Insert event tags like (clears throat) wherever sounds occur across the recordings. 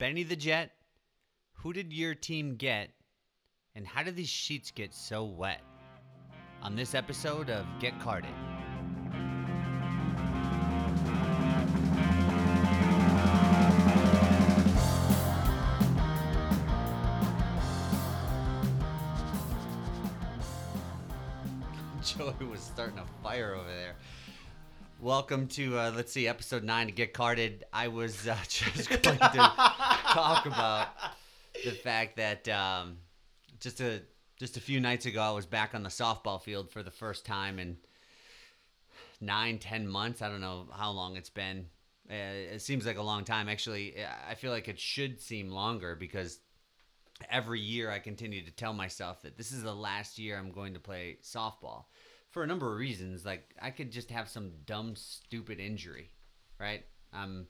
Benny the Jet, who did your team get, and how did these sheets get so wet? On this episode of Get Carded. (laughs) Joey was starting a fire over there. Welcome to uh, let's see, episode nine to get carded. I was uh, (laughs) just going to talk about the fact that um, just a just a few nights ago, I was back on the softball field for the first time in nine, ten months. I don't know how long it's been. Uh, it seems like a long time. Actually, I feel like it should seem longer because every year I continue to tell myself that this is the last year I'm going to play softball for a number of reasons. Like I could just have some dumb, stupid injury, right? I'm,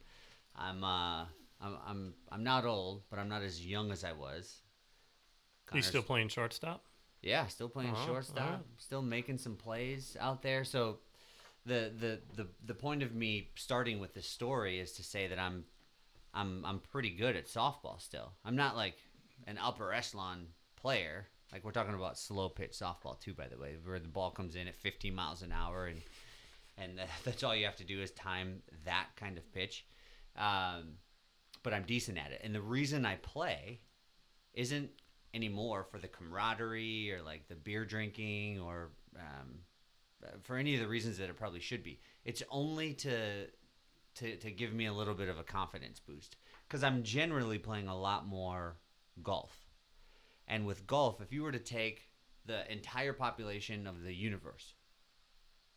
I'm, uh, I'm, I'm, I'm not old, but I'm not as young as I was. You Connor's- still playing shortstop? yeah, still playing Oh, shortstop, alright. still making some plays out there. So the, the the the point of me starting with this story is to say that I'm I'm I'm pretty good at softball still. I'm not like an upper echelon player. Like we're talking about slow pitch softball too, by the way, where the ball comes in at 15 miles an hour and and (laughs) that's all you have to do is time that kind of pitch. Um, but I'm decent at it, and the reason I play isn't anymore for the camaraderie or like the beer drinking or um, for any of the reasons that it probably should be. It's only to to to give me a little bit of a confidence boost because I'm generally playing a lot more golf. And with golf, if you were to take the entire population of the universe,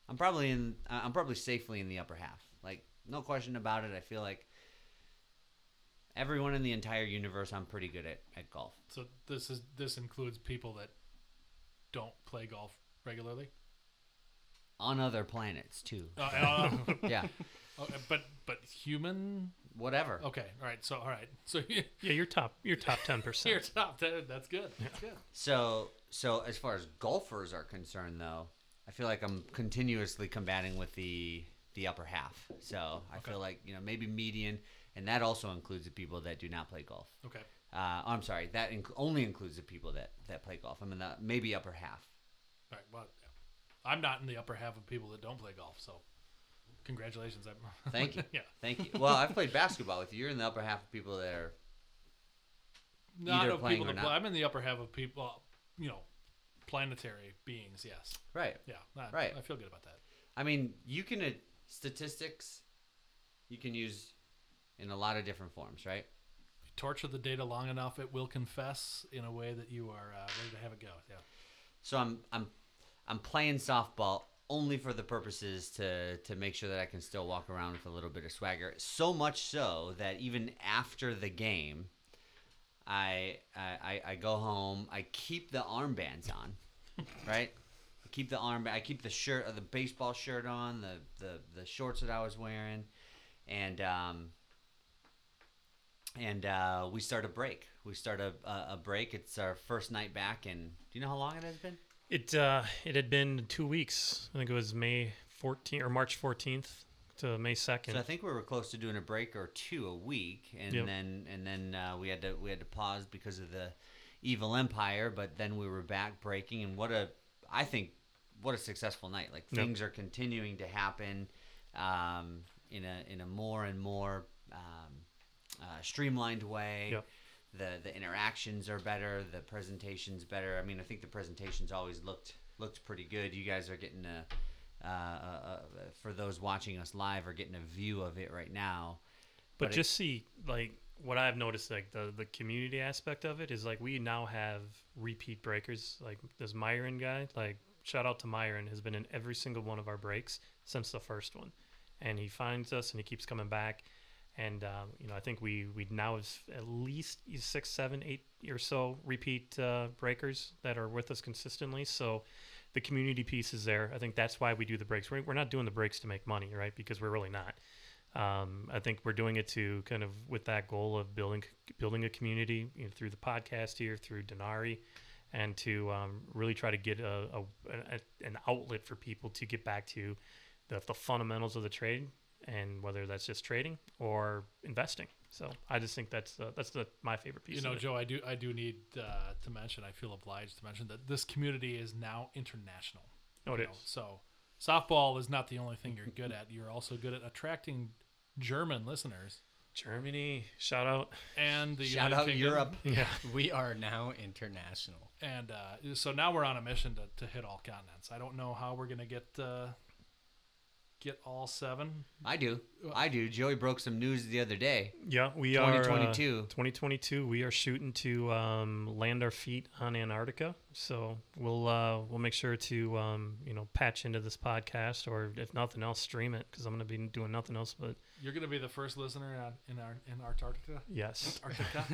I'm probably in I'm probably safely in the upper half. Like no question about it. I feel like everyone in the entire universe I'm pretty good at, at golf. So this is this includes people that don't play golf regularly. on other planets too. Uh, uh, (laughs) (laughs) Yeah, okay, but but human. whatever. Okay, all right. So all right. So (laughs) Yeah, you're top. You're top ten percent. you're percent. top. That, that's good. That's good. So, so as far as golfers are concerned, though, I feel like I'm continuously combating with the the upper half. So I Okay. feel like you know maybe median, and that also includes the people that do not play golf. Okay. Uh, I'm sorry, that inc- only includes the people that that play golf. I'm in the maybe upper half. All right. Well, yeah. I'm not in the upper half of people that don't play golf. So congratulations. I'm, (laughs) Thank you. yeah. Thank you. Well, I've played basketball with you. You're in the upper half of people that are Not Either of playing people or that play. not. I'm in the upper half of people. You know, planetary beings. Yes. right. Yeah. I, Right. I feel good about that. I mean, you can uh, statistics. You can use in a lot of different forms, right? You torture the data long enough, it will confess in a way that you are uh, ready to have it go. Yeah. So I'm I'm I'm playing softball only for the purposes to to make sure that I can still walk around with a little bit of swagger. So much so that even after the game, I I, I- go home. I keep the armbands on, (laughs) right? I keep the arm. I keep the shirt, uh, the baseball shirt on, the the the shorts that I was wearing, and um. And uh, we start a break. We start a, a, break. It's our first night back, and do you know how long it has been? It uh, it had been two weeks. I think it was May 14th or March 14th to May 2nd. So I think we were close to doing a break or two a week, and Yep. then and then uh, we had to we had to pause because of the evil empire. But then we were back breaking, and what a I think what a successful night. Like Yep. things are continuing to happen um, in a in a more and more um, uh, streamlined way. The the interactions are better. The presentations better. I mean, I think the presentations always looked looked pretty good. You guys are getting a uh, uh, uh, for those watching us live are getting a view of it right now. but but it- just see like what I've noticed, like the the community aspect of it is like we now have repeat breakers. Like this Myron guy, like shout out to Myron, has been in every single one of our breaks since the first one, and he finds us and he keeps coming back. And um, you know, I think we we now have at least six, seven, eight or so repeat uh, breakers that are with us consistently. So the community piece is there. I think that's why we do the breaks. We're, we're not doing the breaks to make money, right? Because we're really not. Um, I think we're doing it to kind of with that goal of building building a community you know, through the podcast here, through Dynarii, and to um, really try to get a, a, a an outlet for people to get back to the, the fundamentals of the trade and whether that's just trading or investing. So I just think that's the, that's the my favorite piece. You know, of it. Joe, I do I do need uh, to mention. I feel obliged to mention that this community is now international. No, it you is. know, So softball is not the only thing you're good at. You're also good at attracting German listeners Germany, shout out. and the Shout United out Kingdom. Europe. (laughs) Yeah, (laughs) We are now international. And uh, so now we're on a mission to, to hit all continents. I don't know how we're gonna get uh, get all seven. I do. I do. Joey broke some news the other day. yeah, we are. uh, 2022. 2022. We are shooting to um, land our feet on Antarctica. So we'll uh, we'll make sure to um, you know patch into this podcast, or if nothing else, stream it because I'm gonna be doing nothing else but You're gonna be the first listener on, in our in Antarctica. yes, Antarctica.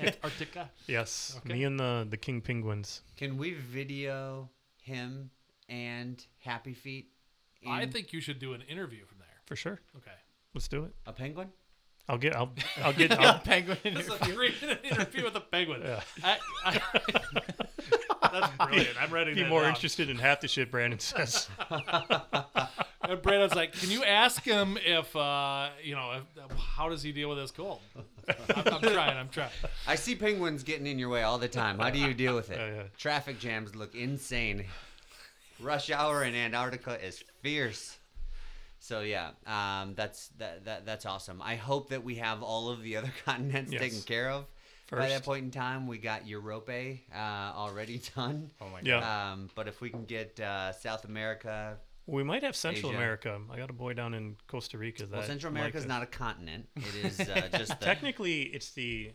(laughs) Antarctica. yes. Okay. Me and the the king penguins. Can we video him and Happy Feet? In I think you should do an interview from there. For sure. Okay. Let's do it. a penguin. I'll get. I'll. I'll (laughs) get. I'll, Penguin. (laughs) It's a three-minute interview with a penguin. Yeah. I, I, (laughs) that's brilliant. I'm ready. To be that more down. interested in half the shit Brandon says. And Brandon's like, "Can you ask him if uh, you know if, how does he deal with his cold?" I'm, I'm trying. I'm trying. I see penguins getting in your way all the time. How do you deal with it? Yeah, yeah. Traffic jams look insane. Rush hour in Antarctica is fierce. So yeah, um, that's that, that that's awesome. I hope that we have all of the other (laughs) continents Yes. taken care of by that point in time. We got Europe uh, already (laughs) done. Oh my Yeah. god. Um, but if we can get uh, South America, We might have Central Asia. America. I got a boy down in Costa Rica. That well, Central America is not a continent. It is uh, (laughs) just the, Technically, it's the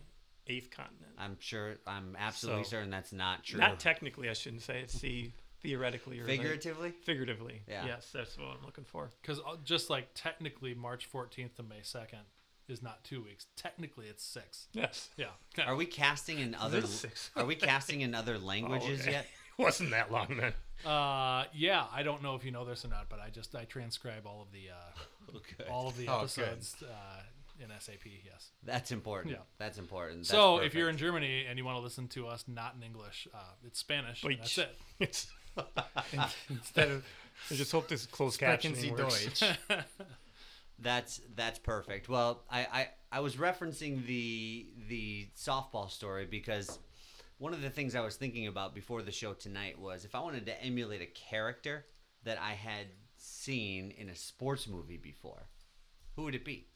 eighth continent. I'm sure. I'm absolutely So- certain that's not true. Not technically, I shouldn't say. It's the theoretically or the- Figuratively. figuratively. Yeah. Yes, that's what I'm looking for. Because just like technically March 14th to May 2nd is not two weeks. Technically, it's six. Yes. Yeah. Are we casting in other? is six. Are we casting in other languages (laughs) okay. yet? (laughs) Wasn't that long then? Uh, yeah. I don't know if you know this or not, but I just I transcribe all of the uh, (laughs) Okay. all of the Oh, episodes uh, in SAP. Yes. That's important. Yeah. That's important. That's so if you're in. Germany and you want to listen to us not in English, uh, it's Spanish. and that's it. It's, (laughs) Instead of I just hope this closed sprechen captioning works. Deutsch. (laughs) that's that's perfect. Well, I, I I was referencing the the softball story because one of the things I was thinking about before the show tonight was if I wanted to emulate a character that I had seen in a sports movie before, who would it be?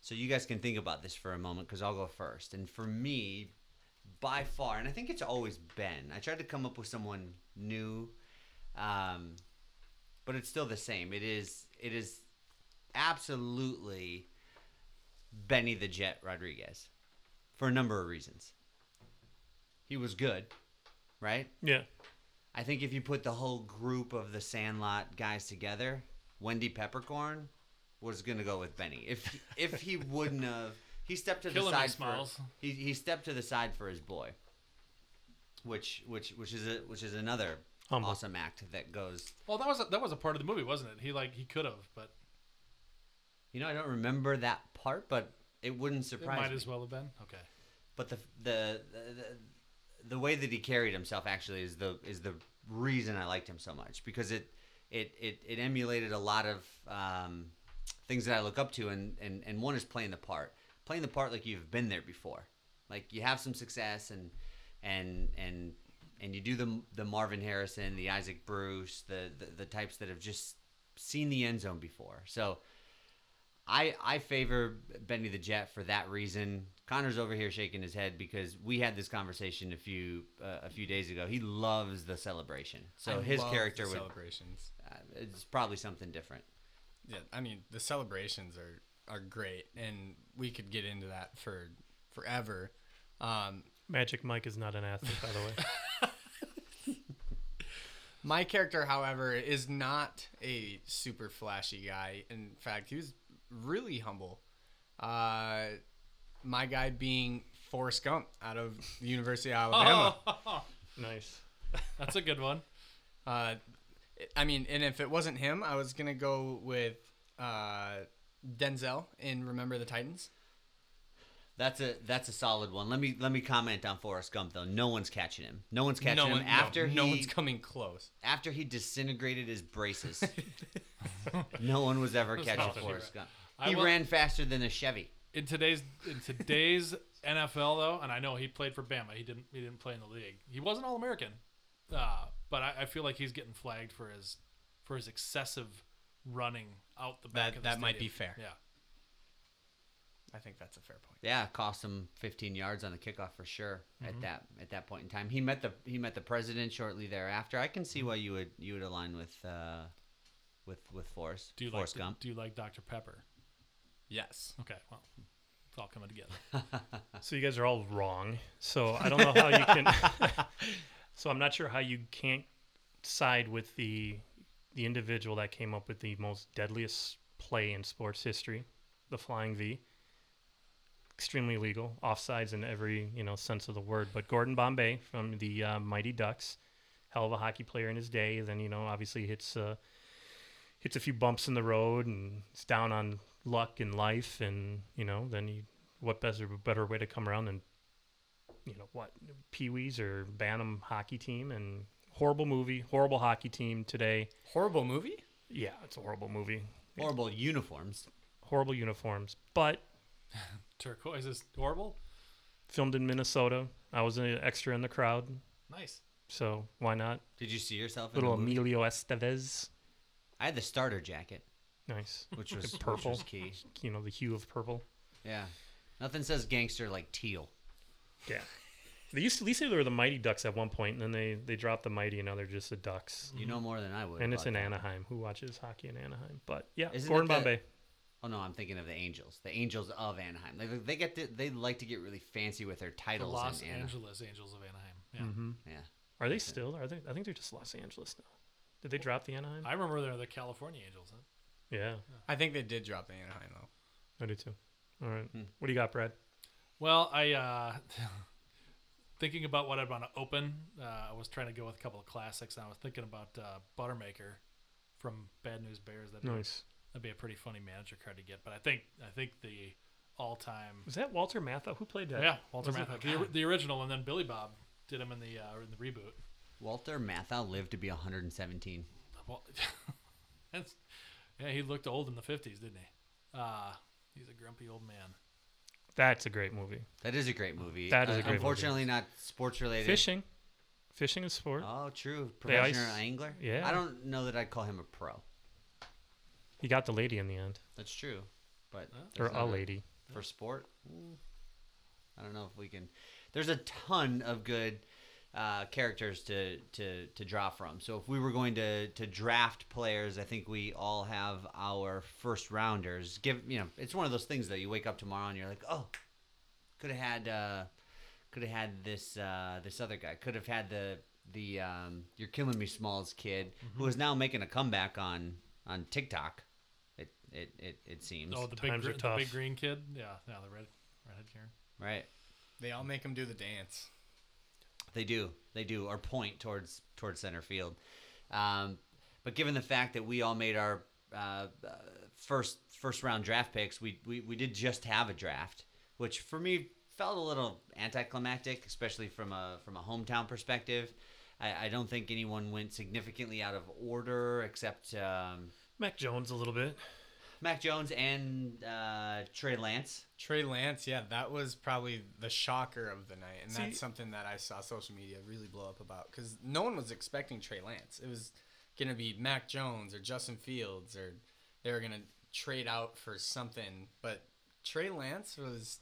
So you guys can think about this for a moment because I'll go first. And for me, by far, and I think it's always been. I tried to come up with someone new, um, but it's still the same. It is. It is absolutely Benny the Jet Rodriguez, for a number of reasons. He was good, right? Yeah. I think if you put the whole group of the Sandlot guys together, Wendy Peppercorn was gonna go with Benny. If if he wouldn't have, he stepped to the side for he, he stepped to the side for his boy, which which which is a, which is another Humble. awesome act that goes. Well, that was a, that was a part of the movie, wasn't it? He like he could have, but You know, I don't remember that part, but it wouldn't it surprise might me. as well have been. Okay. But the, the the the way that he carried himself actually is the is the reason I liked him so much because it it it, it emulated a lot of um, things that I look up to and, and and one is playing the part playing the part like you've been there before like you have some success and and and and you do the the Marvin Harrison the Isaac Bruce the the, the types that have just seen the end zone before so I I favor Benny the Jet for that reason. Connor's over here shaking his head because we had this conversation a few uh, a few days ago. He loves the celebration, so I his character would celebrations. uh, it's probably something different. Yeah, I mean the celebrations are are great, and we could get into that for forever. Um, Magic Mike is not an athlete, by the way. (laughs) my character, however, is not a super flashy guy. In fact, he was really humble. Uh, my guy being Forrest Gump out of the University of Alabama. (laughs) nice. That's a good one. Uh, I mean, and if it wasn't him, I was gonna go with uh, Denzel in Remember the Titans. That's a that's a solid one. Let me let me comment on Forrest Gump though. No one's catching him. No one's catching no him one, no, after no, he one's coming close. after he disintegrated his braces. (laughs) no one was ever catching. Forrest Gump. He will- ran faster than a Chevy. in today's in today's NFL though, and I know he played for Bama. He didn't he didn't play in the league. He wasn't all American, uh, but I, I feel like he's getting flagged for his for his excessive running out the back That- of the that might be fair. Yeah, I think that's a fair point. Yeah, cost him 15 yards on the kickoff for sure Mm-hmm. at that at that point in time. He met the he met the president shortly thereafter. I can Mm-hmm. see why you would you would align with uh, with with Forrest do you Forrest like Gump. do you like Dr Pepper? Yes. Okay, well, it's all coming together. (laughs) So you guys are all wrong. So I don't know how you can. (laughs) so I'm not sure how you can't side with the the individual that came up with the most deadliest play in sports history, the flying V. Extremely legal, offsides in every you know sense of the word. But Gordon Bombay from the uh, Mighty Ducks, hell of a hockey player in his day. Then you know obviously hits uh, hits a few bumps in the road and it's down on luck in life, and you know then you what better better way to come around than you know what Pee Wees or Bantam hockey team and horrible movie, horrible hockey team today. Horrible movie. Yeah, it's a horrible movie, Horrible uniforms. horrible uniforms, but (laughs) Turquoise is horrible. filmed in Minnesota. I was an extra in the crowd, Nice. so why not? Did you see yourself in Little the movie? Emilio Estevez, I had the starter jacket, nice, which was Purple. Which was key. you know the hue of purple. Yeah, nothing says gangster like teal. Yeah. They used to, they say they were the Mighty Ducks at one point, and then they, they dropped the Mighty, and now they're just the Ducks. You know more than I would. And it's about in that. Anaheim. Who watches hockey in Anaheim? But yeah, Isn't Gordon it the- Bombay. Oh no, I'm thinking of the Angels. The Angels of Anaheim. They, they get to, they like to get really fancy with their The titles. Los in Angeles Angels of Anaheim. Yeah. Mm-hmm. Yeah. Are they still? Are they? I think they're just Los Angeles now. Did they drop the Anaheim? I remember they're the California Angels. Huh? yeah, I think they did drop the Anaheim though. I do too. All right. Hmm. What do you got, Brad? Well, I uh, (laughs) thinking about what I'd want to open. Uh, I was trying to go with a couple of classics, and I was thinking about uh, Buttermaker from Bad News Bears. That'd be, Nice. That'd be a pretty funny manager card to get. But I think I think the all-time Was that Walter Matthau? Who played that? yeah Walter Was? Matthau, the, the original, and then Billy Bob did him in the uh, in the reboot. Walter Matthau lived to be 117. Well, (laughs) that's, yeah, he looked old in the fifties, didn't he? Uh, he's a grumpy old man. That's a great movie. That is a great movie. That is a Uh, great movie. Unfortunately, not sports related. Fishing. Fishing is sport. Oh, true. Professional angler. yeah. I don't know that I'd call him a pro. He got the lady in the end, That's true, but or there's a not lady. for sport. mm, I don't know if we can. There's a ton of good uh, characters to, to to draw from. So if we were going to to draft players, I think we all have our first rounders. Give you know, it's one of those things that you wake up tomorrow and you're like, oh, could have had uh, could have had this uh, this other guy. Could have had the the um, you're killing me Smalls kid who is now making a comeback on on TikTok. It it it, it seems Oh, the big, Times are gr- the tough. big green kid. Yeah, yeah, the red redhead Karen. right. They all make him do the dance. They do. They do. Or point towards towards center field. Um, but given the fact that we all made our uh, uh, first first round draft picks, we, we we did just have a draft, which for me felt a little anticlimactic, especially from a from a hometown perspective. I, I don't think anyone went significantly out of order except um, Mac Jones a little bit. Mac Jones and uh, Trey Lance. Trey Lance, yeah, that was probably the shocker of the night, and See- that's something that I saw social media really blow up about because no one was expecting Trey Lance. It was gonna be Mac Jones or Justin Fields, or they were gonna trade out for something, but Trey Lance was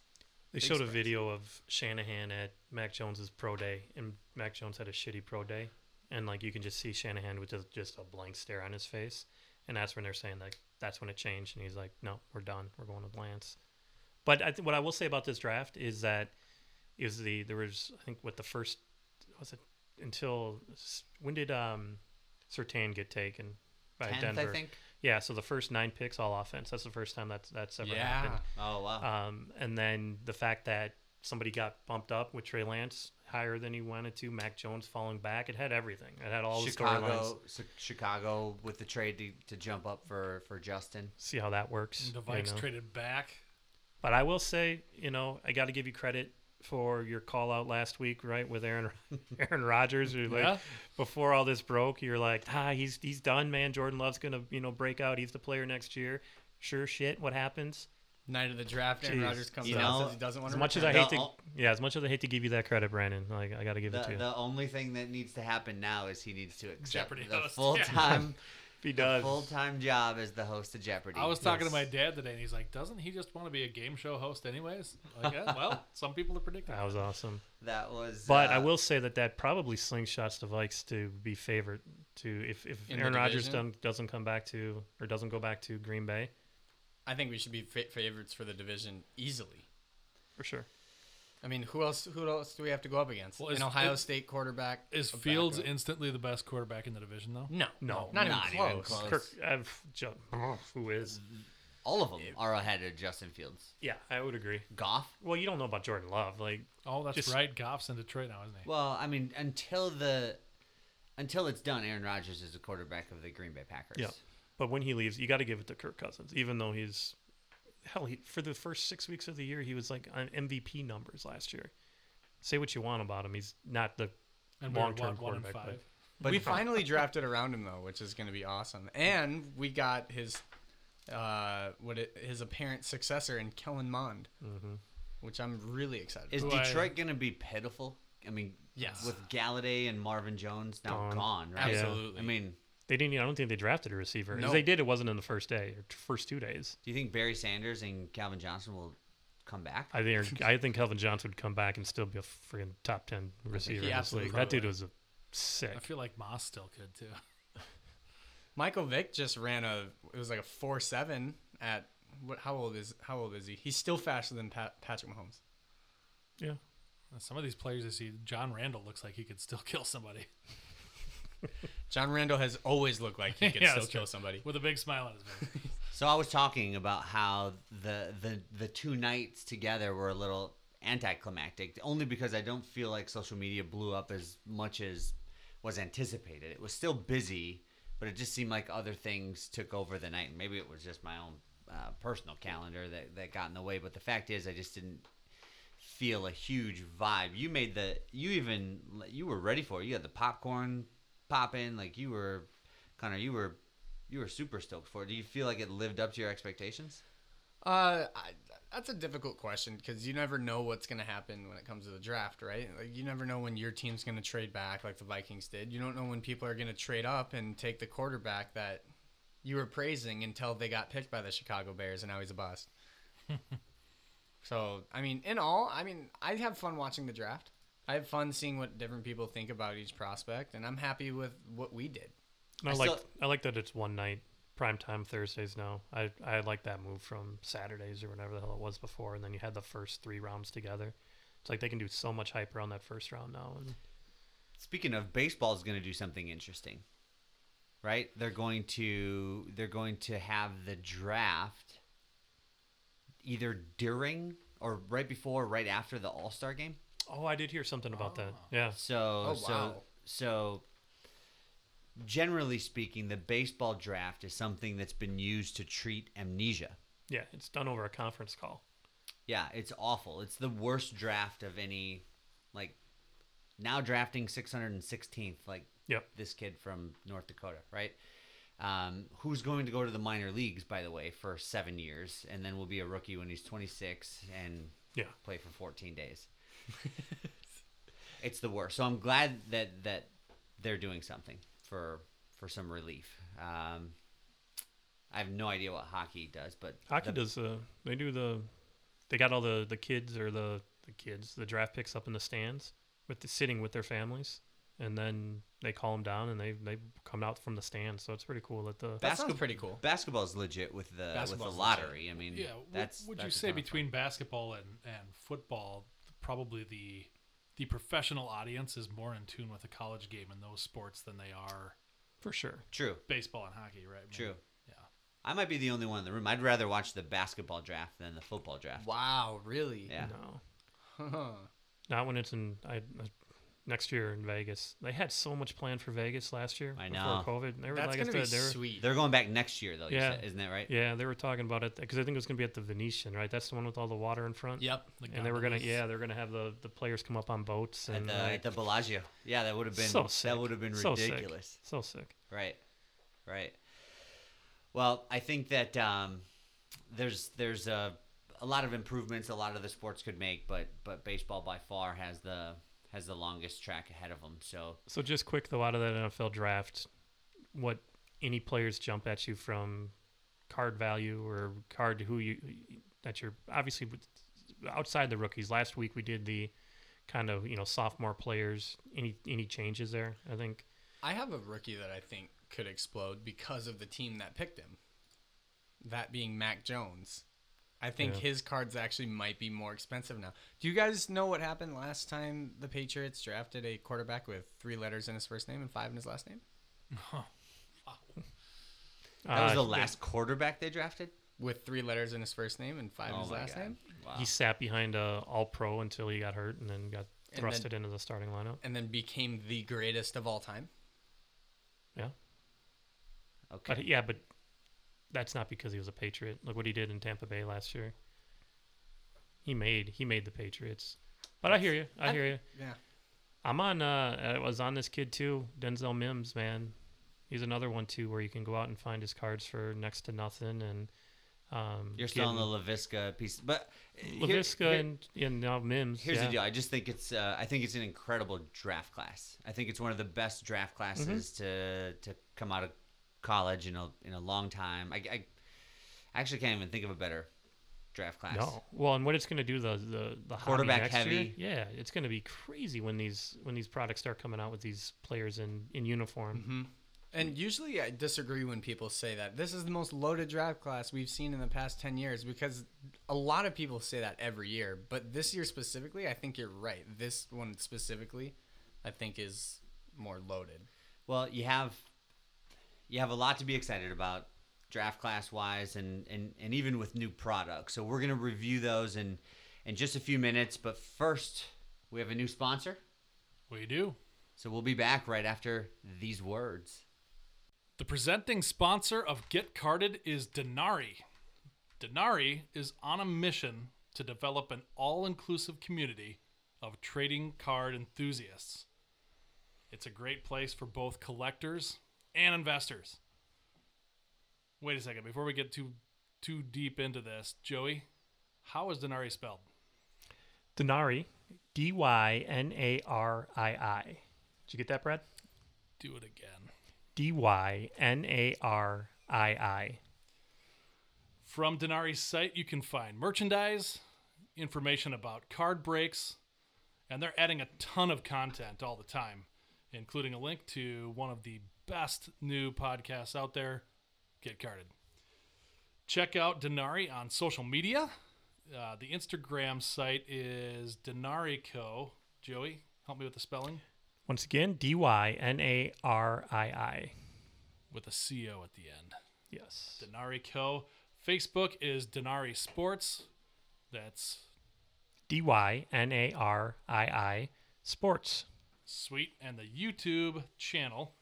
They Big showed a video of Shanahan at Mac Jones's pro day, and Mac Jones had a shitty pro day, and like you can just see Shanahan with just, just a blank stare on his face, and that's when they're saying like that's when it changed, and he's like, no, we're done, we're going with Lance. But I th- what I will say about this draft is that is the there was I think what the first was it until when did um Surtain get taken by Tenth, Denver? I think. Yeah, so the first nine picks all offense. That's the first time that's that's ever yeah. happened. Oh wow. Um, and then the fact that somebody got bumped up with Trey Lance higher than he wanted to, Mac Jones falling back, it had everything. It had all the storylines. Chicago, Chicago with the trade to, to jump up for for Justin. See how that works. The you Vikes know? traded back. But I will say, you know, I got to give you credit for your call out last week, right, with Aaron (laughs) Aaron Rodgers. Who, like, Yeah. Before all this broke, you're like, ah, he's he's done, man. Jordan Love's gonna, you know, break out. He's the player next year. Sure, shit. What happens? Night of the draft, Aaron Jeez. Rodgers comes You out know, says he doesn't want As to. much as I hate The to, yeah, as much as I hate to give you that credit, Brandon, like I got to give it to you. the only thing that needs to happen now is he needs to accept Jeopardy the full time (laughs) if he does, full time job as the host of Jeopardy. I was talking Yes. to my dad today, and he's like, "Doesn't he just want to be a game show host, anyways?" Like, yeah, (laughs) well, some people are predicting. that was awesome. That was. But I uh, will say that that probably slingshots the Vikes to be favored to if if Aaron Rodgers doesn't doesn't come back to or doesn't go back to Green Bay I think we should be fa- favorites for the division easily. for sure. I mean, who else? Who else do we have to go up against? Well, An Ohio is- State quarterback. Is Fields backup? instantly the best quarterback in the division, though? No, No. not, Not even even close. close. Kirk, I've, ju- (laughs) who is? all of them are ahead of Justin Fields. Yeah, I would agree. Goff. Well, you don't know about Jordan Love, like Oh, that's Just- right. Goff's in Detroit now, isn't he? Well, I mean, until the until it's done, Aaron Rodgers is the quarterback of the Green Bay Packers. Yeah. But when he leaves, you got to give it to Kirk Cousins, even though he's hell. He, for the first six weeks of the year, he was like on MVP numbers last year. Say what you want about him, he's not the long-term what, one quarterback, five. But we finally drafted around him though, which is going to be awesome. And we got his uh, what it, his apparent successor in Kellen Mond, Mhm. which I'm really excited. is Who I- Detroit going to be pitiful? I mean, Yes. with Golladay and Marvin Jones now Gone. gone, right? Absolutely. I mean, They didn't. I don't think they drafted a receiver. If No. they did, it wasn't in the first day or first two days. do you think Barry Sanders and Calvin Johnson will come back? I think (laughs) I think Calvin Johnson would come back and still be a freaking top ten receiver in this league. That dude was a sick. I feel like Moss still could too. (laughs) Michael Vick just ran a it was like a four seven at what? How old is how old is he? He's still faster than Pat, Patrick Mahomes. Yeah. Some of these players I see, John Randle looks like he could still (laughs) kill somebody (laughs) John Randle has always looked like he (laughs) could Yeah, still kill true. somebody. with a big smile on his face. (laughs) So I was talking about how the the the two nights together were a little anticlimactic, only because I don't feel like social media blew up as much as was anticipated. It was still busy, but it just seemed like other things took over the night. And maybe it was just my own uh, personal calendar that that got in the way. But the fact is, I just didn't feel a huge vibe. You made the you even you were ready for it. You had the popcorn popping, like you were Connor. You were you were super stoked for it. Do you feel like it lived up to your expectations? Uh, I, that's a difficult question because you never know what's going to happen when it comes to the draft, right? Like you never know when your team's going to trade back, like the Vikings did. You don't know when people are going to trade up and take the quarterback that you were praising until they got picked by the Chicago Bears, and now he's a bust. (laughs) so, I mean, in all, I mean, I have fun watching the draft. I have fun seeing what different people think about each prospect, and I'm happy with what we did. I, I like still- I like that it's one night, prime time Thursdays now. I I like that move from Saturdays or whatever the hell it was before, and then you had the first three rounds together. It's like they can do so much hype around that first round now. And Speaking of baseball, is going to do something interesting, right? They're going to they're going to have the draft either during or right before, or right after the All Star game. Oh, I did hear something about that. Yeah, So Oh, so wow. so generally speaking, the baseball draft is something that's been used to treat amnesia. yeah, it's done over a conference call. Yeah, it's awful. It's the worst draft of any like now drafting 616th like Yep. this kid from North Dakota, right? Um, who's going to go to the minor leagues, by the way, for seven years, and then will be a rookie when he's 26 and Yeah. play for 14 days. (laughs) it's the worst. So I'm glad that that they're doing something for for some relief. Um, I have no idea what hockey does, but Hockey the- does. Uh, they do the. They got all the the kids or the the kids the draft picks up in the stands with the sitting with their families, and then they call them down and they they come out from the stands. So it's pretty cool that the That Basketball- sounds pretty cool. basketball's legit with the with the Basketball's lottery. I mean, Yeah, what that's would you that's a say ton of fun. between basketball and, and football? Probably the the professional audience is more in tune with the college game in those sports than they are for sure. True, baseball and hockey, right? I mean, true. Yeah. I might be the only one in the room. I'd rather watch the basketball draft than the football draft. Wow, really? Yeah. No, (laughs) not when it's in. I, I next year in Vegas. They had so much planned for Vegas last year I before know. COVID. They were That's like gonna I be they were, sweet. They're going back next year though. you Yeah. said, isn't that right? Yeah, they were talking about it because I think it was going to be at the Venetian, right? That's the one with all the water in front. Yep. The And they were gonna, yeah, they're gonna have the, the players come up on boats At and the, like, at the Bellagio. Yeah, that would have been So sick. that would have been So sick. ridiculous. so sick. Right, right. Well, I think that um, there's there's a, a lot of improvements a lot of the sports could make, but but baseball by far has the has the longest track ahead of them. So So just quick though, out of that NFL draft, what any players jump at you from card value or card to who you that you're obviously outside the rookies. Last week we did the kind of you know sophomore players. Any any changes there? I think I have a rookie that I think could explode because of the team that picked him. That being Mac Jones. I think Yeah. his cards actually might be more expensive now. Do you guys know what happened last time the Patriots drafted a quarterback with three letters in his first name and five in his last name? that was Uh, the last quarterback they drafted. With three letters in his first name and five in Oh his last God. name? Wow. He sat behind a All Pro until he got hurt and then got thrusted then- into the starting lineup. And then became the greatest of all time. Yeah, okay. but yeah, but that's not because he was a Patriot. Look what he did in Tampa Bay last year. He made he made the Patriots. But I hear you. I I- hear you. Yeah. I'm on. Uh, I was on this kid too, Denzel Mims. Man, he's another one too, where you can go out and find his cards for next to nothing, and um, You're still on the Laviska piece, but uh, here- Laviska here- and and now Mims. Here's yeah. the deal. I just think it's uh, I think it's an incredible draft class. I think it's one of the best draft classes Mm-hmm. to to come out of college in a in a long time. I, I actually can't even think of a better draft class. No, well, and what it's going to do the the the Quarterback next heavy. Year, yeah, it's going to be crazy when these when these products start coming out with these players in in uniform. Mm-hmm. And usually I disagree when people say that this is the most loaded draft class we've seen in the past 10 years because a lot of people say that every year. But this year specifically, I think you're right. This one specifically, I think is more loaded. Well, you have you have a lot to be excited about draft class wise and, and, and even with new products. So we're gonna review those in in just a few minutes. But first we have a new sponsor. We do. So we'll be back right after these words. The presenting sponsor of Get Carded is Dynarii. Dynarii is on a mission to develop an all inclusive community of trading card enthusiasts. It's a great place for both collectors and investors. Wait a second, before we get too too deep into this, Joey, how is Dynarii spelled? Dynarii, D Y N A R I I. Did you get that, Brad? Do it again. D Y N A R I I. From Dynarii's site, you can find merchandise, information about card breaks, and they're adding a ton of content all the time, including a link to one of the best new podcasts out there, Get Carded. Check out Dynarii on social media. Uh, the Instagram site is Dynariico. Joey, help me with the spelling Once again, D Y N A R I I. with a CO at the end. Yes. Dynarii Co. Facebook is Dynarii Sports. That's D Y N A R I I Sports. sweet. And the YouTube channel,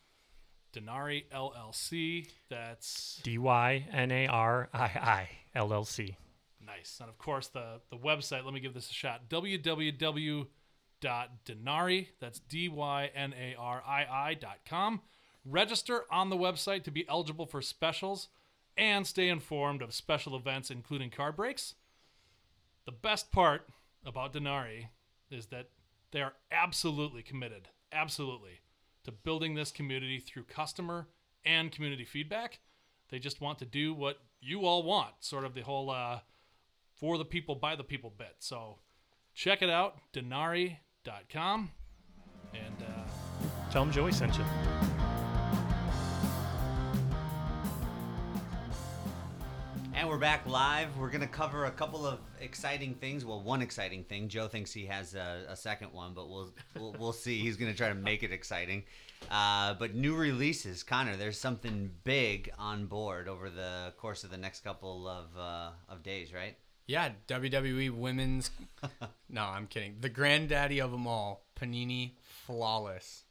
Dynarii LLC. That's D Y N A R I I L L C. nice. And of course, the, the website, let me give this a shot www.dynarii, that's D Y N A R I I dot com. Register on the website to be eligible for specials and stay informed of special events, including car breaks. The best part about Dynarii is that they are absolutely committed, absolutely, to building this community through customer and community feedback. They just want to do what you all want, sort of the whole uh, for the people, by the people bit. So check it out, dynarii.com. And uh, Tell them Joey sent you. And we're back live. We're going to cover a couple of exciting things. Well, one exciting thing. Joe thinks he has a, a second one, but we'll we'll, we'll see. He's going to try to make it exciting. Uh, but new releases, Connor. There's something big on board over the course of the next couple of uh, of days, right? Yeah, WWE Women's. (laughs) no, I'm kidding. The granddaddy of them all, Panini Flawless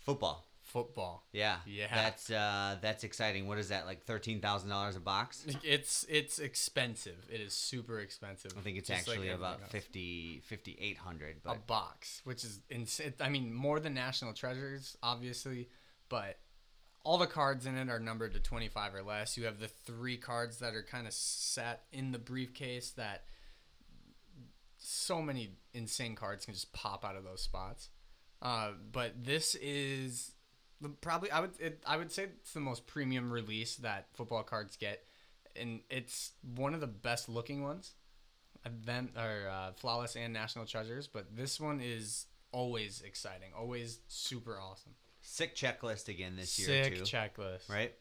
Football. Football. Yeah. Yeah. That's uh that's exciting. What is that? Like thirteen thousand dollars a box? It's it's expensive. It is super expensive. I think it's just actually everything about else. 50 5800 a box, which is insane. I mean, more than National Treasures, obviously, but all the cards in it are numbered to 25 or less. You have the three cards that are kind of set in the briefcase that so many insane cards can just pop out of those spots. Uh, but this is probably I would it, I would say it's the most premium release that football cards get, and it's one of the best looking ones event or uh, flawless and national treasures but this one is always exciting always super awesome sick checklist again this year sick checklist right?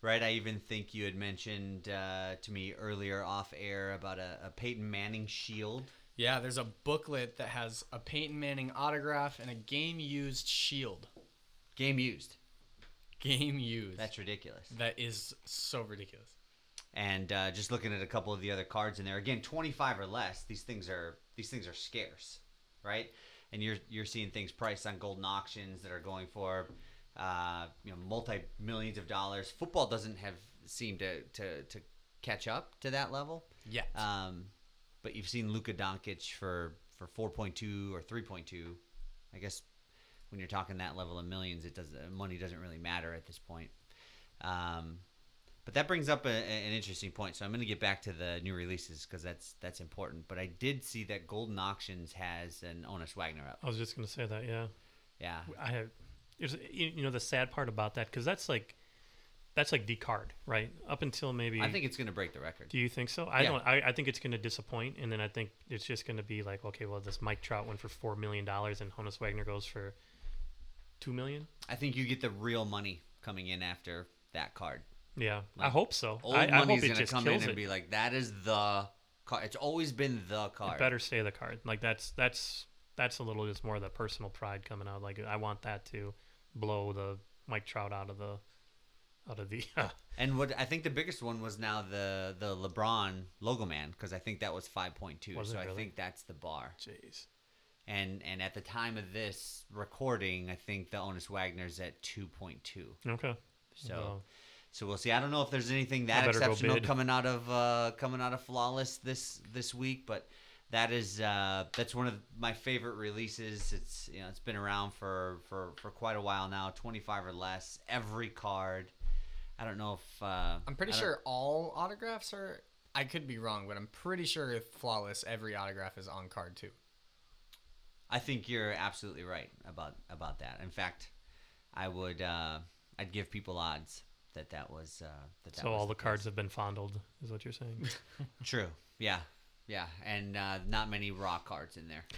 Right. I even think you had mentioned uh, to me earlier off air about a, a Peyton Manning shield. yeah there's a booklet that has a peyton manning autograph and a game used shield Game used. game used That's ridiculous. that is so ridiculous And uh, just looking at a couple of the other cards in there, again, twenty five or less. These things are these things are scarce, right? And you're you're seeing things priced on Goldin Auctions that are going for, uh, you know, multi millions of dollars. Football doesn't have seem to, to to catch up to that level. yeah Um, but you've seen Luka Doncic for for four point two or three point two. I guess when you're talking that level of millions, it does money doesn't really matter at this point. Um, but that brings up a, an interesting point. So I'm going to get back to the new releases because that's that's important. But I did see that Goldin Auctions has an Honus Wagner up. I was just gonna say that. Yeah, Yeah, I have. You know, the sad part about that because that's like, that's like the card, right? Up until maybe. I think it's going to break the record. Do you think so? I Yeah. don't. I, I think it's going to disappoint, and then I think it's just going to be like, okay, well, this Mike Trout went for four million dollars, and Honus Wagner goes for two million. I think you get the real money coming in after that card. Yeah, I hope so. Old I, I hope money's to come in and it. be like, that is the card. It's always been the card. It better stay the card. Like that's that's that's a little just more of the personal pride coming out. Like I want that to blow the Mike Trout out of the out of the. (laughs) And what I think the biggest one was now the the LeBron logo man because I think that was 5.2. Was it so I think that's the bar. Jeez. And and at the time of this recording, I think the Honus Wagner's at 2.2. Okay. So Well, so we'll see. I don't know if there's anything that exceptional coming out of uh, coming out of Flawless this this week, but that is uh, that's one of my favorite releases. It's you know it's been around for for for quite a while now. 25 or less, every card. I don't know if uh, i'm pretty sure all autographs are i could be wrong but i'm pretty sure if flawless every autograph is on card too I think you're absolutely right about about that. In fact, I would uh, I'd give people odds that that was uh, that. that so was all the case. cards have been fondled, is what you're saying. (laughs) True. Yeah. Yeah. And uh, not many raw cards in there. (laughs)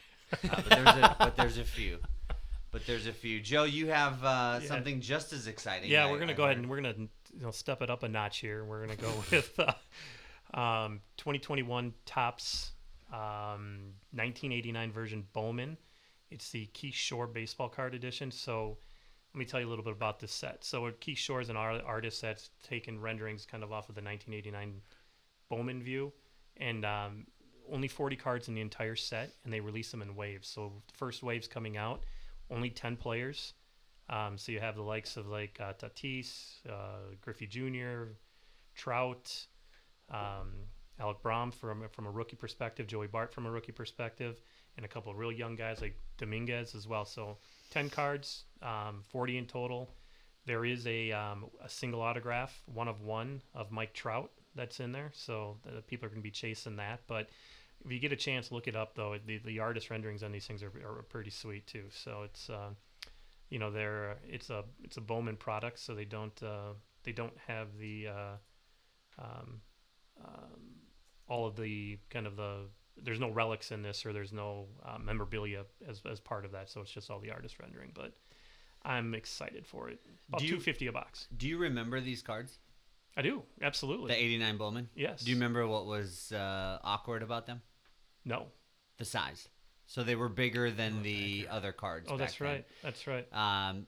Uh, but there's a but there's a few. But there's a few. Joe, you have uh, Yeah. something just as exciting. yeah, I- we're gonna I go ahead and we're gonna you know step it up a notch here. We're gonna go (laughs) with uh, um, 2021 Topps um, 1989 version Bowman. It's the Shore baseball card edition. So let me tell you a little bit about this set. So Shore is an art- artist that's taken renderings kind of off of the 1989 Bowman view, and um, only 40 cards in the entire set, and they release them in waves. So the first wave's coming out, only 10 players. Um, so you have the likes of like uh, Tatis, uh, Griffey Jr., Trout, um, Alec Bohm from from a rookie perspective, Joey Bart from a rookie perspective, and a couple of real young guys like Dominguez as well. So ten cards, um, forty in total. There is a um, a single autograph, one of one of Mike Trout that's in there. So the people are going to be chasing that. But if you get a chance, look it up though. The the artist renderings on these things are, are pretty sweet too. So it's uh, you know they're it's a it's a Bowman product, so they don't uh, they don't have the uh, um, um, all of the kind of the there's no relics in this or there's no uh, memorabilia as, as part of that so it's just all the artist rendering but i'm excited for it about Do you- 250 a box Do you remember these cards? i do absolutely The 89 Bowman? yes Do you remember what was uh, awkward about them? no The size. So they were bigger than the other cards. oh that's then. right that's right Um,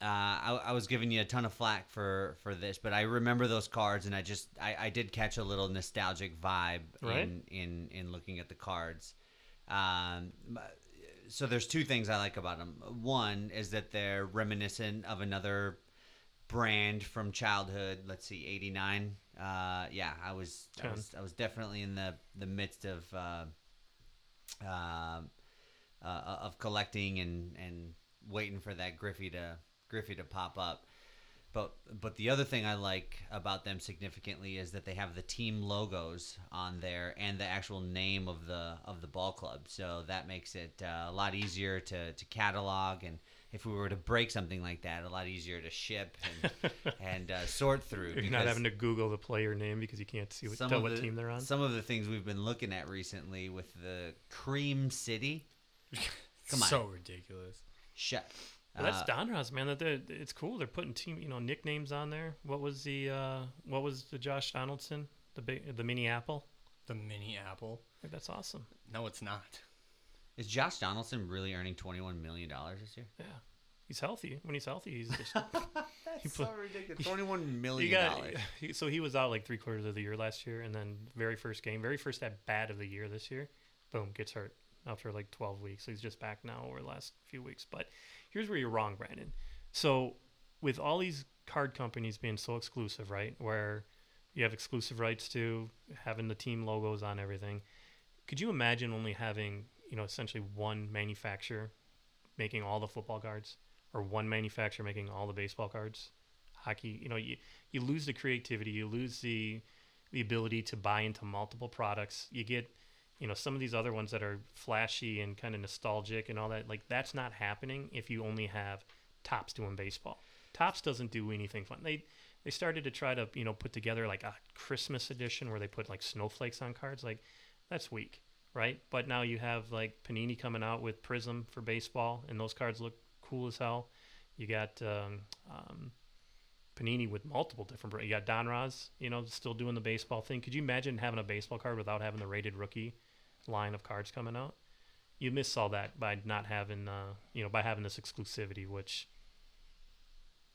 I, I was giving you a ton of flack for for this, but I remember those cards, and I just I, I did catch a little nostalgic vibe Right. in, in in looking at the cards. Um, so there's two things I like about them. One is that they're reminiscent of another brand from childhood. Let's see, '89. Uh, yeah, I was, I was I was definitely in the the midst of uh, uh, uh, of collecting and and waiting for that Griffey to Griffey to pop up. But but the other thing I like about them significantly is that they have the team logos on there and the actual name of the of the ball club. So that makes it uh, a lot easier to, to catalog and if we were to break something like that, a lot easier to ship and, (laughs) and uh, sort through. You're not having to Google the player name because you can't see what, some tell of what the- team they're on. Some of the things we've been looking at recently with the Cream City. (laughs) Come on, So ridiculous. shut. But that's uh, Donruss, man. That they're- it's cool. They're putting team, you know, nicknames on there. What was the uh, what was the Josh Donaldson, the big, the mini apple? The mini apple. Like, that's awesome. No, it's not. Is Josh Donaldson really earning twenty one million dollars this year? Yeah, he's healthy. When he's healthy, he's just. (laughs) (laughs) That's put- ridiculous. (laughs) Twenty one you million got dollars. so he was out like three quarters of the year last year, and then very first game, very first at bat of the year this year, boom, gets hurt after like twelve weeks. So he's just back now over the last few weeks. But here's where you're wrong, Brandon. So with all these card companies being so exclusive, right, where you have exclusive rights to having the team logos on everything, could you imagine only having you know essentially one manufacturer making all the football cards, or one manufacturer making all the baseball cards? hockey you know you, you lose the creativity you lose the the ability to buy into multiple products you get you know some of these other ones that are flashy and kind of nostalgic and all that like that's not happening if you only have Topps doing baseball Topps doesn't do anything fun they they started to try to you know put together like a christmas edition where they put like snowflakes on cards like that's weak right but now you have like panini coming out with Prizm for baseball and those cards look cool as hell you got um, um, Panini with multiple different. You got Don you know, still doing the baseball thing. Could you imagine having a baseball card without having the rated rookie line of cards coming out? You miss all that by not having, uh, you know, by having this exclusivity, which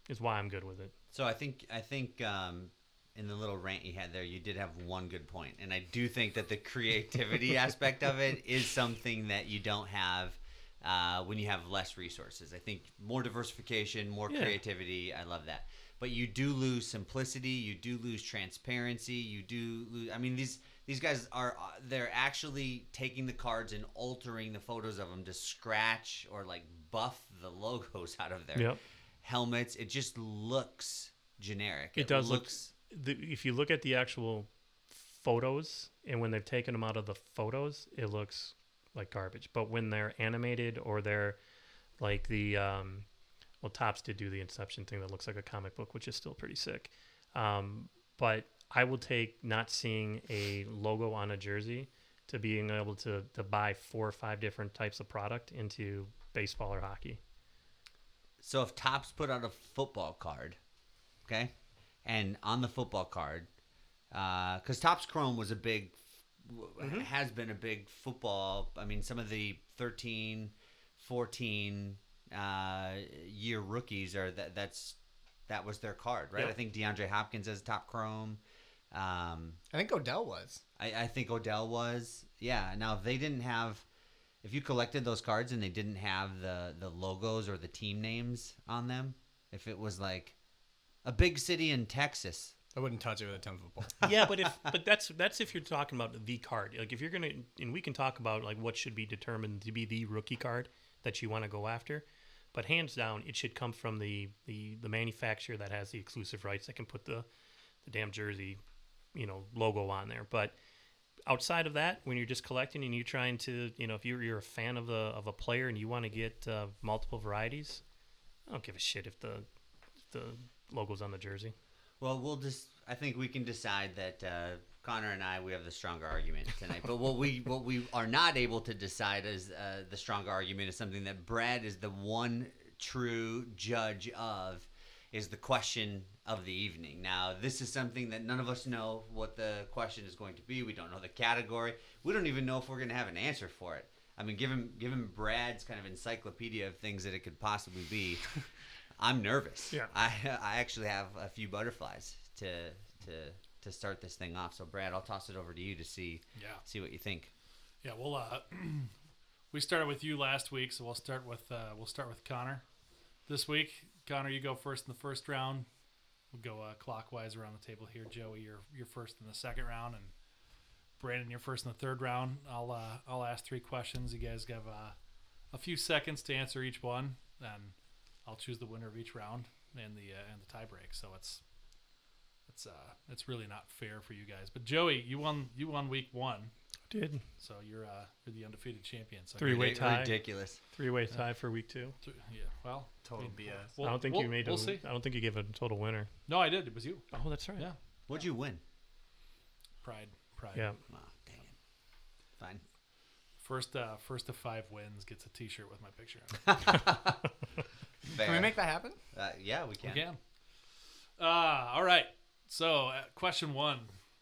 is why I'm good with it. So I think I think um, in the little rant you had there, you did have one good point, and I do think that the creativity (laughs) aspect of it is something that you don't have uh, when you have less resources. I think more diversification, more Yeah. creativity. I love that, but you do lose simplicity. You do lose transparency. You do lose. I mean these. These guys are uh, they're actually taking the cards and altering the photos of them to scratch or like buff the logos out of their Yep. helmets. It just looks generic. It does look- looks. The, if you look at the actual photos and when they've taken them out of the photos, it looks like garbage. But when they're animated or they're like the um, well, Topps did do the Inception thing that looks like a comic book, which is still pretty sick. Um, but I will take not seeing a logo on a jersey to being able to, to buy four or five different types of product into baseball or hockey. So if Topps put out a football card, okay, and on the football card, because Topps Chrome was a big, Mm-hmm. has been a big football. I mean, some of the 13, 14 uh, year rookies are that that's that was their card, right? Yep. I think DeAndre Hopkins has Top Chrome. Um, I think Odell was. I, I think Odell was. Yeah. Now, if they didn't have, if you collected those cards and they didn't have the the logos or the team names on them, if it was like a big city in Texas, I wouldn't touch it with a ten foot pole. yeah, but if (laughs) but that's that's if you're talking about the card. Like if you're gonna and we can talk about like what should be determined to be the rookie card that you want to go after. But hands down, it should come from the, the, the manufacturer that has the exclusive rights that can put the, the damn jersey, you know, logo on there. But outside of that, when you're just collecting and you're trying to, you know, if you're, you're a fan of a of a player and you want to get uh, multiple varieties, I don't give a shit if the if the logo's on the jersey. Well, we'll just. I think we can decide that uh, Connor and I we have the stronger argument tonight. but what we what we are not able to decide is uh, the stronger argument is something that Brad is the one true judge of. Is the question of the evening. Now, this is something that none of us know what the question is going to be. We don't know the category. We don't even know if we're going to have an answer for it. I mean, given given Brad's kind of encyclopedia of things that it could possibly be, (laughs) I'm nervous. Yeah. I I actually have a few butterflies to to to start this thing off. So Brad, I'll toss it over to you to see Yeah. see what you think. Yeah, we'll uh, (clears throat) we started with you last week, so we'll start with uh, we'll start with Connor this week. Connor, you go first in the first round. We'll go uh, clockwise around the table here. Joey, you're you're first in the second round, and Brandon, you're first in the third round. I'll uh, I'll ask three questions. You guys have uh, a few seconds to answer each one, and I'll choose the winner of each round and the uh, and the tie break. So it's it's uh it's really not fair for you guys. But Joey, you won you won week one. Did So you're uh you're the undefeated champion. So Three-way tie. Ridiculous. three way tie for week two. Th- Yeah. Well, Total I mean, BS. we'll- I don't think we'll- you made. We'll a, see. I don't think you gave a total winner. No, I did. It was you. Oh, that's right. Yeah. What'd you win? Pride. Pride. Yeah. Oh, dang it. Fine. First. Uh, first of five wins gets a T-shirt with my picture on. it. (laughs) Can we make that happen? Uh, yeah, we can. We can. Uh, all right. So, uh, question one,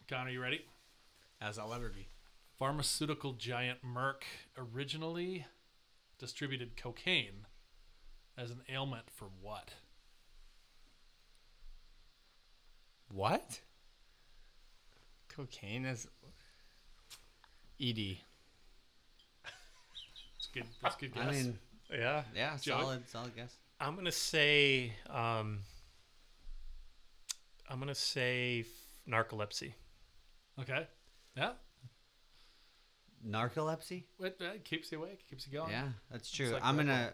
Connor, you ready? As I'll ever be. Pharmaceutical giant Merck originally distributed cocaine as an ailment for what? What? Cocaine is ED. It's good. That's good guess. I mean, Yeah. yeah, Joey? solid, solid guess. I'm gonna say. Um, I'm gonna say f- narcolepsy. okay. Yeah. Narcolepsy? It, it keeps you awake. Keeps you going. Yeah, that's true. like I'm Red gonna.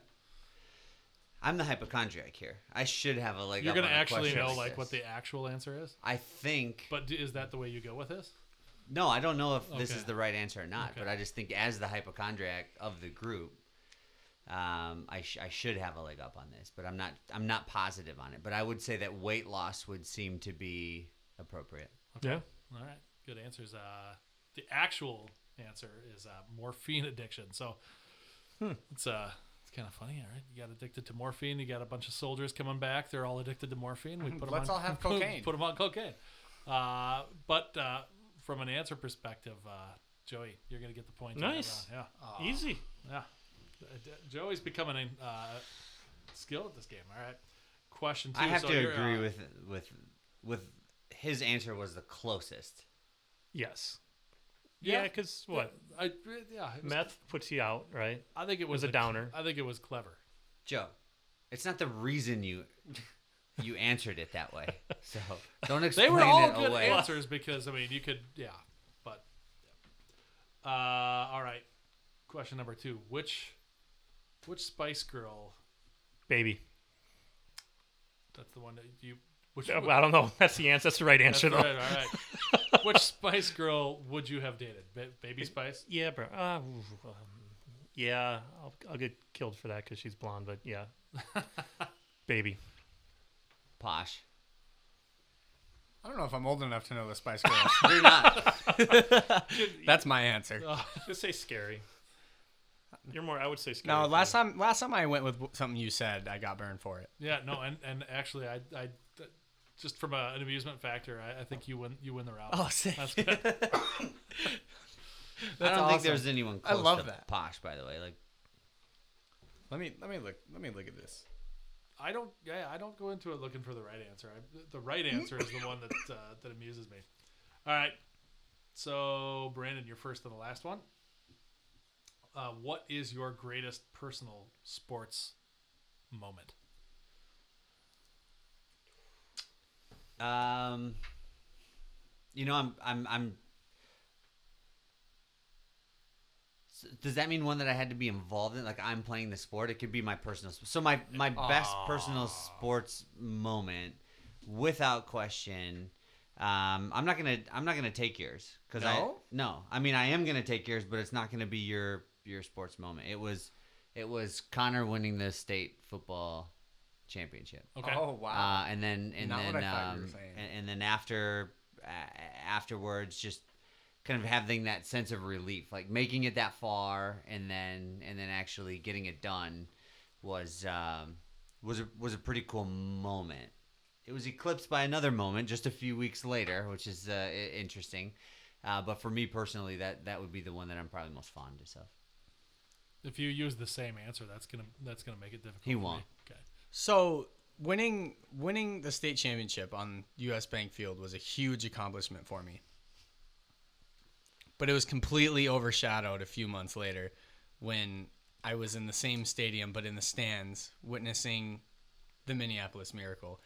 I'm the hypochondriac here. I should have a leg. You're gonna on actually know like like what the actual answer is. I think. But d- is that the way you go with this? No, I don't know if this is the right answer or not, Okay. but I just think as the hypochondriac of the group, um, I, sh- I should have a leg up on this, but I'm not. I'm not positive on it. But I would say that weight loss would seem to be appropriate. Yeah. All right, good answers. Uh, the actual answer is uh, morphine addiction. So it's uh, it's kind of funny, all right? You got addicted to morphine. You got a bunch of soldiers coming back. They're all addicted to morphine. We (laughs) put them Let's on, all have (laughs) cocaine. Put them on cocaine. Uh, but uh, from an answer perspective, uh, Joey, you're gonna get the point. Nice. round. Yeah. Easy. Yeah. Uh, Joey's becoming a uh, skilled at this game. All right. Question two. I have so to agree uh, with with with his answer was the closest. Yes. Yeah. Yeah, because what I, yeah. it was- meth puts you out, right? I think it was, was a the- downer. I think it was clever. Joe, it's not the reason you you answered it that way. So don't explain They were all it good away. answers because I mean you could yeah, but yeah. uh, all right. Question number two: Which which Spice Girl? Baby. That's the one that you. Which, I don't know. (laughs) That's the answer. That's the right that's answer, right, though. all right. (laughs) which Spice Girl would you have dated? Ba- Baby Spice. Yeah, bro. Uh, ooh, um, yeah, I'll, I'll get killed for that because she's blonde, but yeah. (laughs) Baby. Posh. I don't know if I'm old enough to know the Spice Girls. You're not. That's my answer. Just say scary. You're more, I would say scary. No, last time last time I went with something you said, I got burned for it. Yeah, no, and and actually, I I just from a, an amusement factor, I, I think you win you win the round. Oh, sick. That's good. (laughs) (laughs) I don't think there's anyone I love to that. Posh, by the way. Like Let me let me look let me look at this. I don't. Yeah, I don't go into it looking for the right answer. I, the right answer is the one that uh, (laughs) that amuses me. All right. So Brandon, you're first and the last one. Uh, what is your greatest personal sports moment? Um, you know, I'm, I'm, I'm. Does that mean one that I had to be involved in? Like I'm playing the sport. It could be my personal. So my my best personal sports moment, without question. Um, I'm not gonna I'm not gonna take yours because I No? no. I mean I am gonna take yours, but it's not gonna be your your sports moment. It was it was Connor winning the state football championship. Okay. Oh wow. Uh, and then and Not then what I thought you were um, and, and then after uh, afterwards, just kind of having that sense of relief, like making it that far, and then and then actually getting it done was um, was a, was a pretty cool moment. It was eclipsed by another moment just a few weeks later, which is uh, interesting. Uh, but for me personally, that that would be the one that I'm probably most fond of. If you use the same answer, that's gonna that's gonna make it difficult. He for won't. Okay. So winning winning the state championship on US Bank Field was a huge accomplishment for me. But it was completely overshadowed a few months later when I was in the same stadium but in the stands witnessing the Minneapolis Miracle.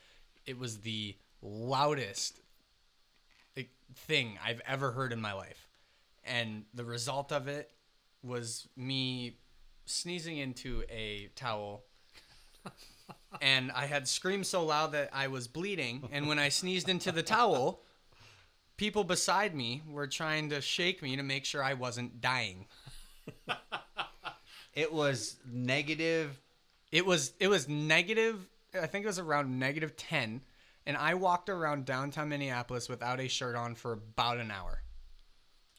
It was the loudest thing I've ever heard in my life. And the result of it was me sneezing into a towel (laughs) and I had screamed so loud that I was bleeding. And when I sneezed into the towel, people beside me were trying to shake me to make sure I wasn't dying. It was negative. It was it was negative. I think it was around negative ten, and I walked around downtown Minneapolis without a shirt on for about an hour.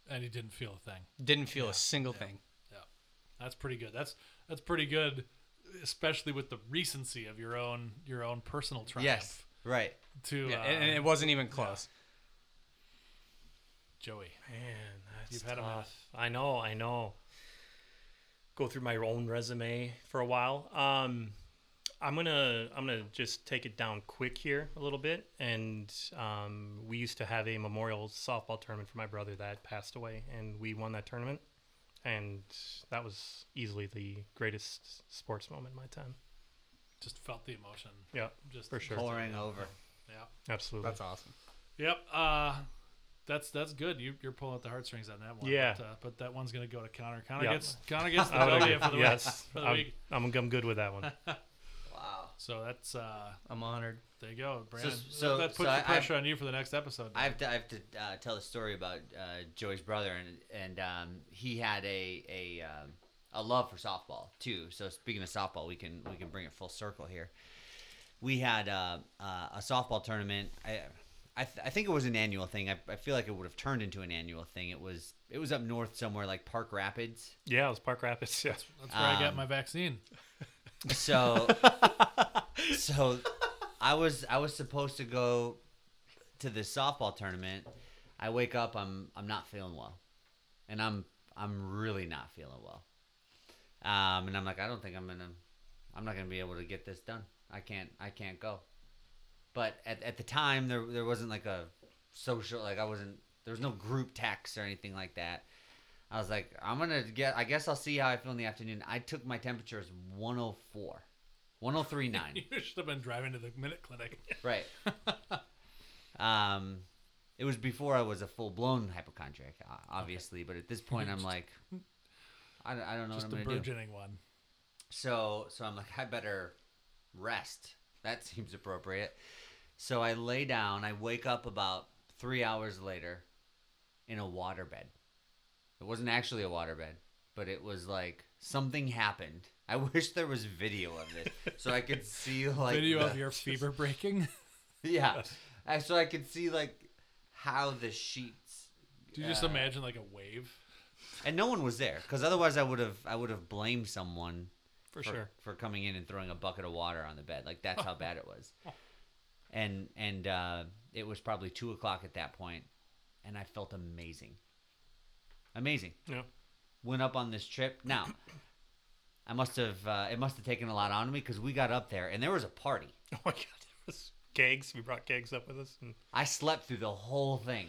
And he didn't feel a thing. Didn't feel a single thing. Yeah, that's pretty good. That's that's pretty good, especially with the recency of your own your own personal triumph. Yes, right. To Yeah, uh, and, and it wasn't even close. Joey. Man, that's You've had 'em in. tough. I know, I know. Go through my own resume for a while. Um, I'm gonna I'm gonna just take it down quick here a little bit. And um, we used to have a memorial softball tournament for my brother that passed away, and we won that tournament. And that was easily the greatest sports moment in my time. Just felt the emotion. Yeah, Just for sure. Pouring over. Yeah. absolutely. That's awesome. Yep. Uh, that's that's good. You you're pulling at the heartstrings on that one. Yeah. But, uh, but that one's gonna go to Connor. Connor Yeah. gets Connor gets (laughs) the W for the (laughs) yes, week. For the I'm, week. I'm, I'm good with that one. (laughs) Wow. So that's uh, I'm honored. there you go, Brandon. so- that puts so the I- pressure on you for the next episode. I have to, I have to uh, tell the story about uh, Joey's brother, and and um, he had a a um, a love for softball too. So speaking of softball, we can we can bring it full circle here. We had uh, uh, a softball tournament. I I, th- I think it was an annual thing. I, I feel like it would have turned into an annual thing. It was it was up north somewhere like Park Rapids. yeah, it was Park Rapids. Yeah. that's where I got um, my vaccine. (laughs) So (laughs) so I was I was supposed to go to this softball tournament. I wake up, I'm I'm not feeling well. And I'm I'm really not feeling well. Um, and I'm like, I don't think I'm gonna I'm not gonna be able to get this done. I can't I can't go. But at, at the time there there wasn't like a social like I wasn't there was no group text or anything like that. I was like, I'm gonna get I guess I'll see how I feel in the afternoon. I took my temperature as 104. 1039. (laughs) You should have been driving to the minute clinic. (laughs) Right. um, it was before I was a full blown hypochondriac, obviously, but at this point, I'm (laughs) like, I, don't- I don't know Just what I'm gonna do. burgeoning one. So, so I'm like, I better rest. That seems appropriate. So I lay down. I wake up about three hours later in a waterbed. It wasn't actually a waterbed, but it was like something happened. I (laughs) wish there was video of it so I could see like (laughs) Video the- of your (laughs) fever breaking. yeah. So I could see like how the sheets Do you just Uh, imagine like a wave? and no one was there because otherwise I would have I would have blamed someone For sure. for coming in and throwing a bucket of water on the bed like that's how bad it was and and uh, it was probably two o'clock at that point and I felt amazing amazing Yeah. went up on this trip now I must have uh, it must have taken a lot on me because we got up there and there was a party (laughs) Oh my god, there was kegs. We brought kegs up with us. And, I slept through the whole thing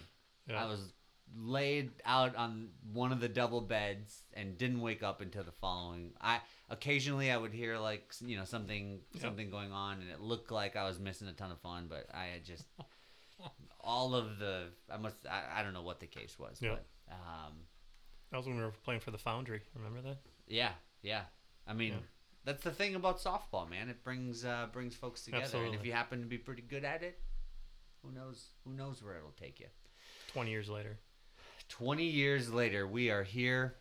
yeah. I was laid out on one of the double beds and didn't wake up until the following. I occasionally I would hear like you know something Yep. something going on and it looked like I was missing a ton of fun, but I had just (laughs) all of the I must I, I don't know what the case was, Yep. but um that was when we were playing for the Foundry. Remember that? yeah yeah I mean. Yeah. That's the thing about softball, man. It brings uh, brings folks together, and if you happen to be pretty good at it, who knows? Who knows where it'll take you? 20 years later. 20 years later, we are here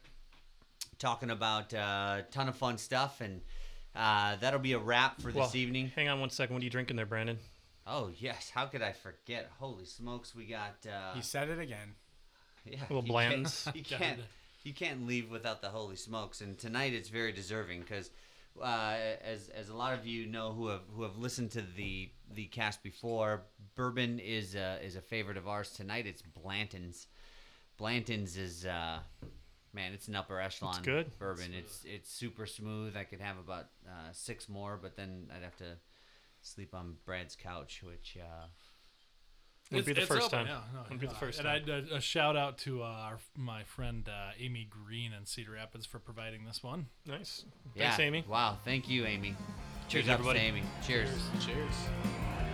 talking about a ton of fun stuff, and uh, that'll be a wrap for this Well, evening. Hang on one second. What are you drinking there, Brandon? Oh, yes. How could I forget? Holy smokes, we got. Uh, He said it again. yeah, Little you Blanton's. Can't, (laughs) you, can't, you can't leave without the holy smokes, and tonight it's very deserving because. Uh, as as a lot of you know who have who have listened to the the cast before, bourbon is uh, is a favorite of ours tonight. It's Blanton's. Blanton's is uh, man, it's an upper echelon good. bourbon. It's it's super smooth. I could have about uh, six more, but then I'd have to sleep on Brad's couch, which uh, Wouldn't be the first open, time. Yeah, no, Wouldn't be the uh, first and time. I, a, a shout out to uh, our, my friend uh, Amy Green in Cedar Rapids for providing this one. Nice. yeah. Thanks, Amy. Wow, thank you, Amy. Cheers, Cheers, up everybody. to Amy. Cheers. Cheers. Joey out.